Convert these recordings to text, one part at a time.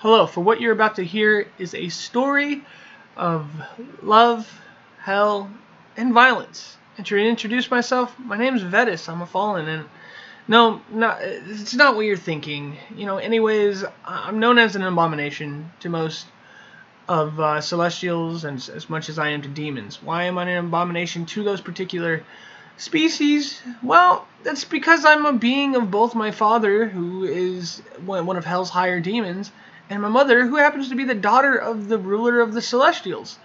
Hello, for what you're about to hear is a story of love, hell, and violence. And to introduce myself, my name is Vetus. I'm a fallen, and no, not it's not what you're thinking. You know, anyways, I'm known as an abomination to most of uh, celestials and as much as I am to demons. Why am I an abomination to those particular species? Well, that's because I'm a being of both my father, who is one of hell's higher demons, and my mother, who happens to be the daughter of the ruler of the Celestials.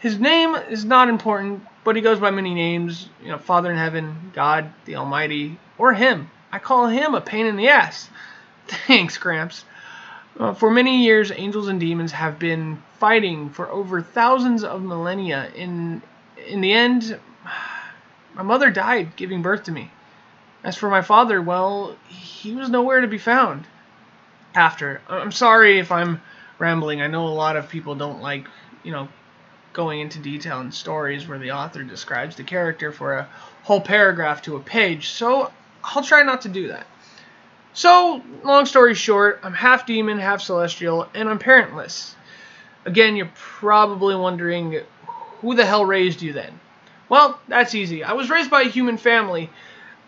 His name is not important, but he goes by many names, you know, Father in Heaven, God, the Almighty, or him. I call him a pain in the ass. Thanks, Gramps. Uh, for many years, angels and demons have been fighting for over thousands of millennia. In in the end, my mother died giving birth to me. As for my father, well, he was nowhere to be found after. I'm sorry if I'm rambling. I know a lot of people don't like, you know, going into detail in stories where the author describes the character for a whole paragraph to a page, so I'll try not to do that. So, long story short, I'm half demon, half celestial, and I'm parentless. Again, you're probably wondering who the hell raised you then? Well, that's easy. I was raised by a human family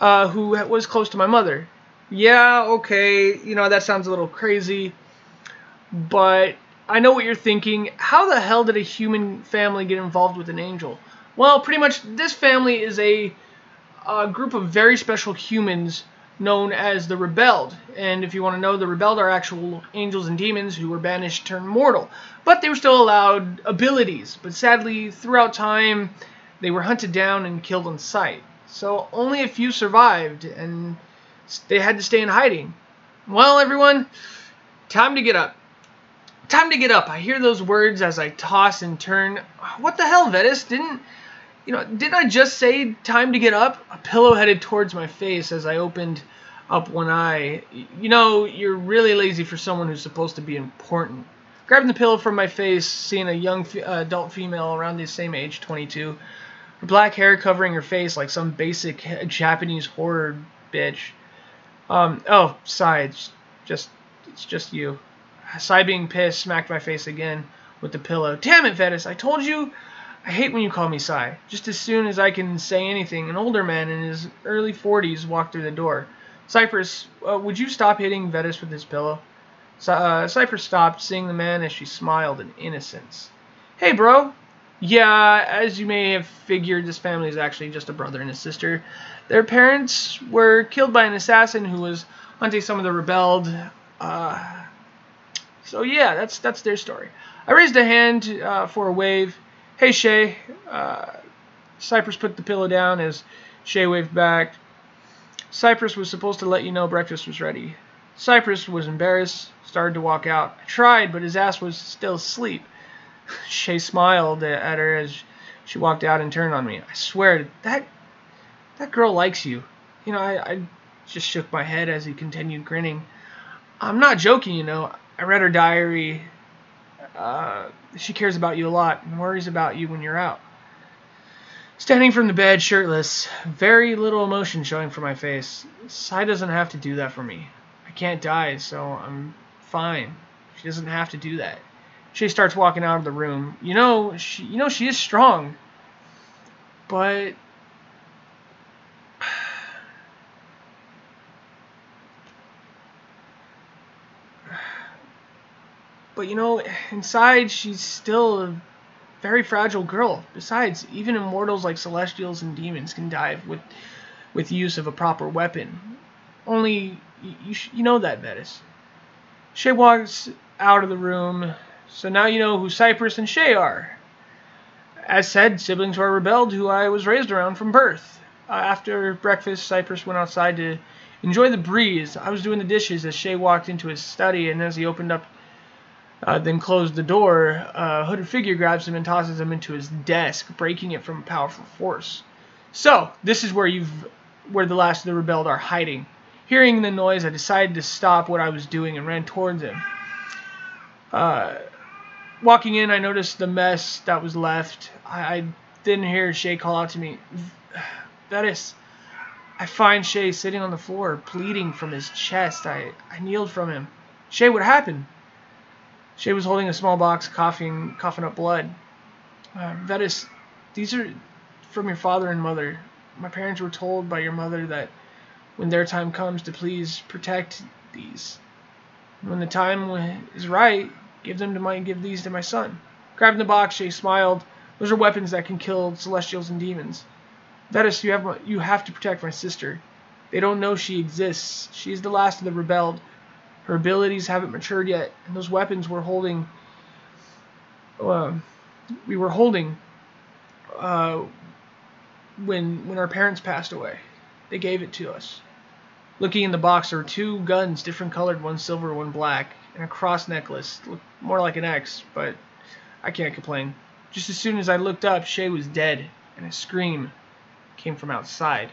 uh, who was close to my mother yeah, okay, you know, that sounds a little crazy, but I know what you're thinking. How the hell did a human family get involved with an angel? Well, pretty much this family is a, a group of very special humans known as the Rebelled. And if you want to know, the Rebelled are actual angels and demons who were banished turned mortal. But they were still allowed abilities. But sadly, throughout time, they were hunted down and killed on sight. So only a few survived, and they had to stay in hiding. Well, everyone, time to get up. Time to get up. I hear those words as I toss and turn. What the hell, Vetus? Didn't you know? Didn't I just say time to get up? A pillow headed towards my face as I opened up one eye. You know, you're really lazy for someone who's supposed to be important. Grabbing the pillow from my face, seeing a young uh, adult female around the same age, 22, her black hair covering her face like some basic Japanese horror bitch. Um, oh, Sai, it's just, it's just you. Sai being pissed smacked my face again with the pillow. Damn it, Vetus, I told you I hate when you call me Sai. Just as soon as I can say anything, an older man in his early 40s walked through the door. Cypress, uh, would you stop hitting Vetus with his pillow? Uh, Cypress stopped, seeing the man as she smiled in innocence. Hey, bro, yeah, as you may have figured, this family is actually just a brother and a sister. Their parents were killed by an assassin who was hunting some of the rebelled. Uh, so yeah, that's that's their story. I raised a hand uh, for a wave. Hey Shay. Uh, Cypress put the pillow down as Shay waved back. Cypress was supposed to let you know breakfast was ready. Cypress was embarrassed, started to walk out. I tried, but his ass was still asleep. Shay smiled at her as she walked out and turned on me. I swear, that that girl likes you. You know, I, I just shook my head as he continued grinning. I'm not joking, you know. I read her diary. Uh, she cares about you a lot and worries about you when you're out. Standing from the bed, shirtless, very little emotion showing from my face. Sai doesn't have to do that for me. I can't die, so I'm fine. She doesn't have to do that. She starts walking out of the room. You know, she, you know, she is strong, but but you know, inside she's still a very fragile girl. Besides, even immortals like celestials and demons can die with with use of a proper weapon. Only you, you know that, Vetus. She walks out of the room, so now you know who Cypress and Shay are. As said, siblings who are rebelled who I was raised around from birth. Uh, after breakfast, Cypress went outside to enjoy the breeze. I was doing the dishes as Shay walked into his study, and as he opened up, uh, then closed the door, a hooded figure grabs him and tosses him into his desk, breaking it from a powerful force. So, this is where you've where the last of the rebelled are hiding. Hearing the noise, I decided to stop what I was doing and ran towards him. Uh, walking in, I noticed the mess that was left. I, I didn't hear Shay call out to me. Vetus, I find Shay sitting on the floor, bleeding from his chest. I, I kneeled from him. Shay, what happened? Shay was holding a small box, coughing, coughing up blood. Uh, Vetus, these are from your father and mother. My parents were told by your mother that when their time comes to please protect these. When the time is right, give them to my give these to my son. Grabbing the box, Shay smiled. Those are weapons that can kill celestials and demons. Vetus, you have you have to protect my sister. They don't know she exists. She is the last of the rebelled. Her abilities haven't matured yet, and those weapons we're holding, uh, we were holding, uh, when when our parents passed away. They gave it to us. Looking in the box, there were two guns, different colored, one silver, one black, and a cross necklace. Looked more like an X, but I can't complain. Just as soon as I looked up, Shay was dead, and a scream came from outside.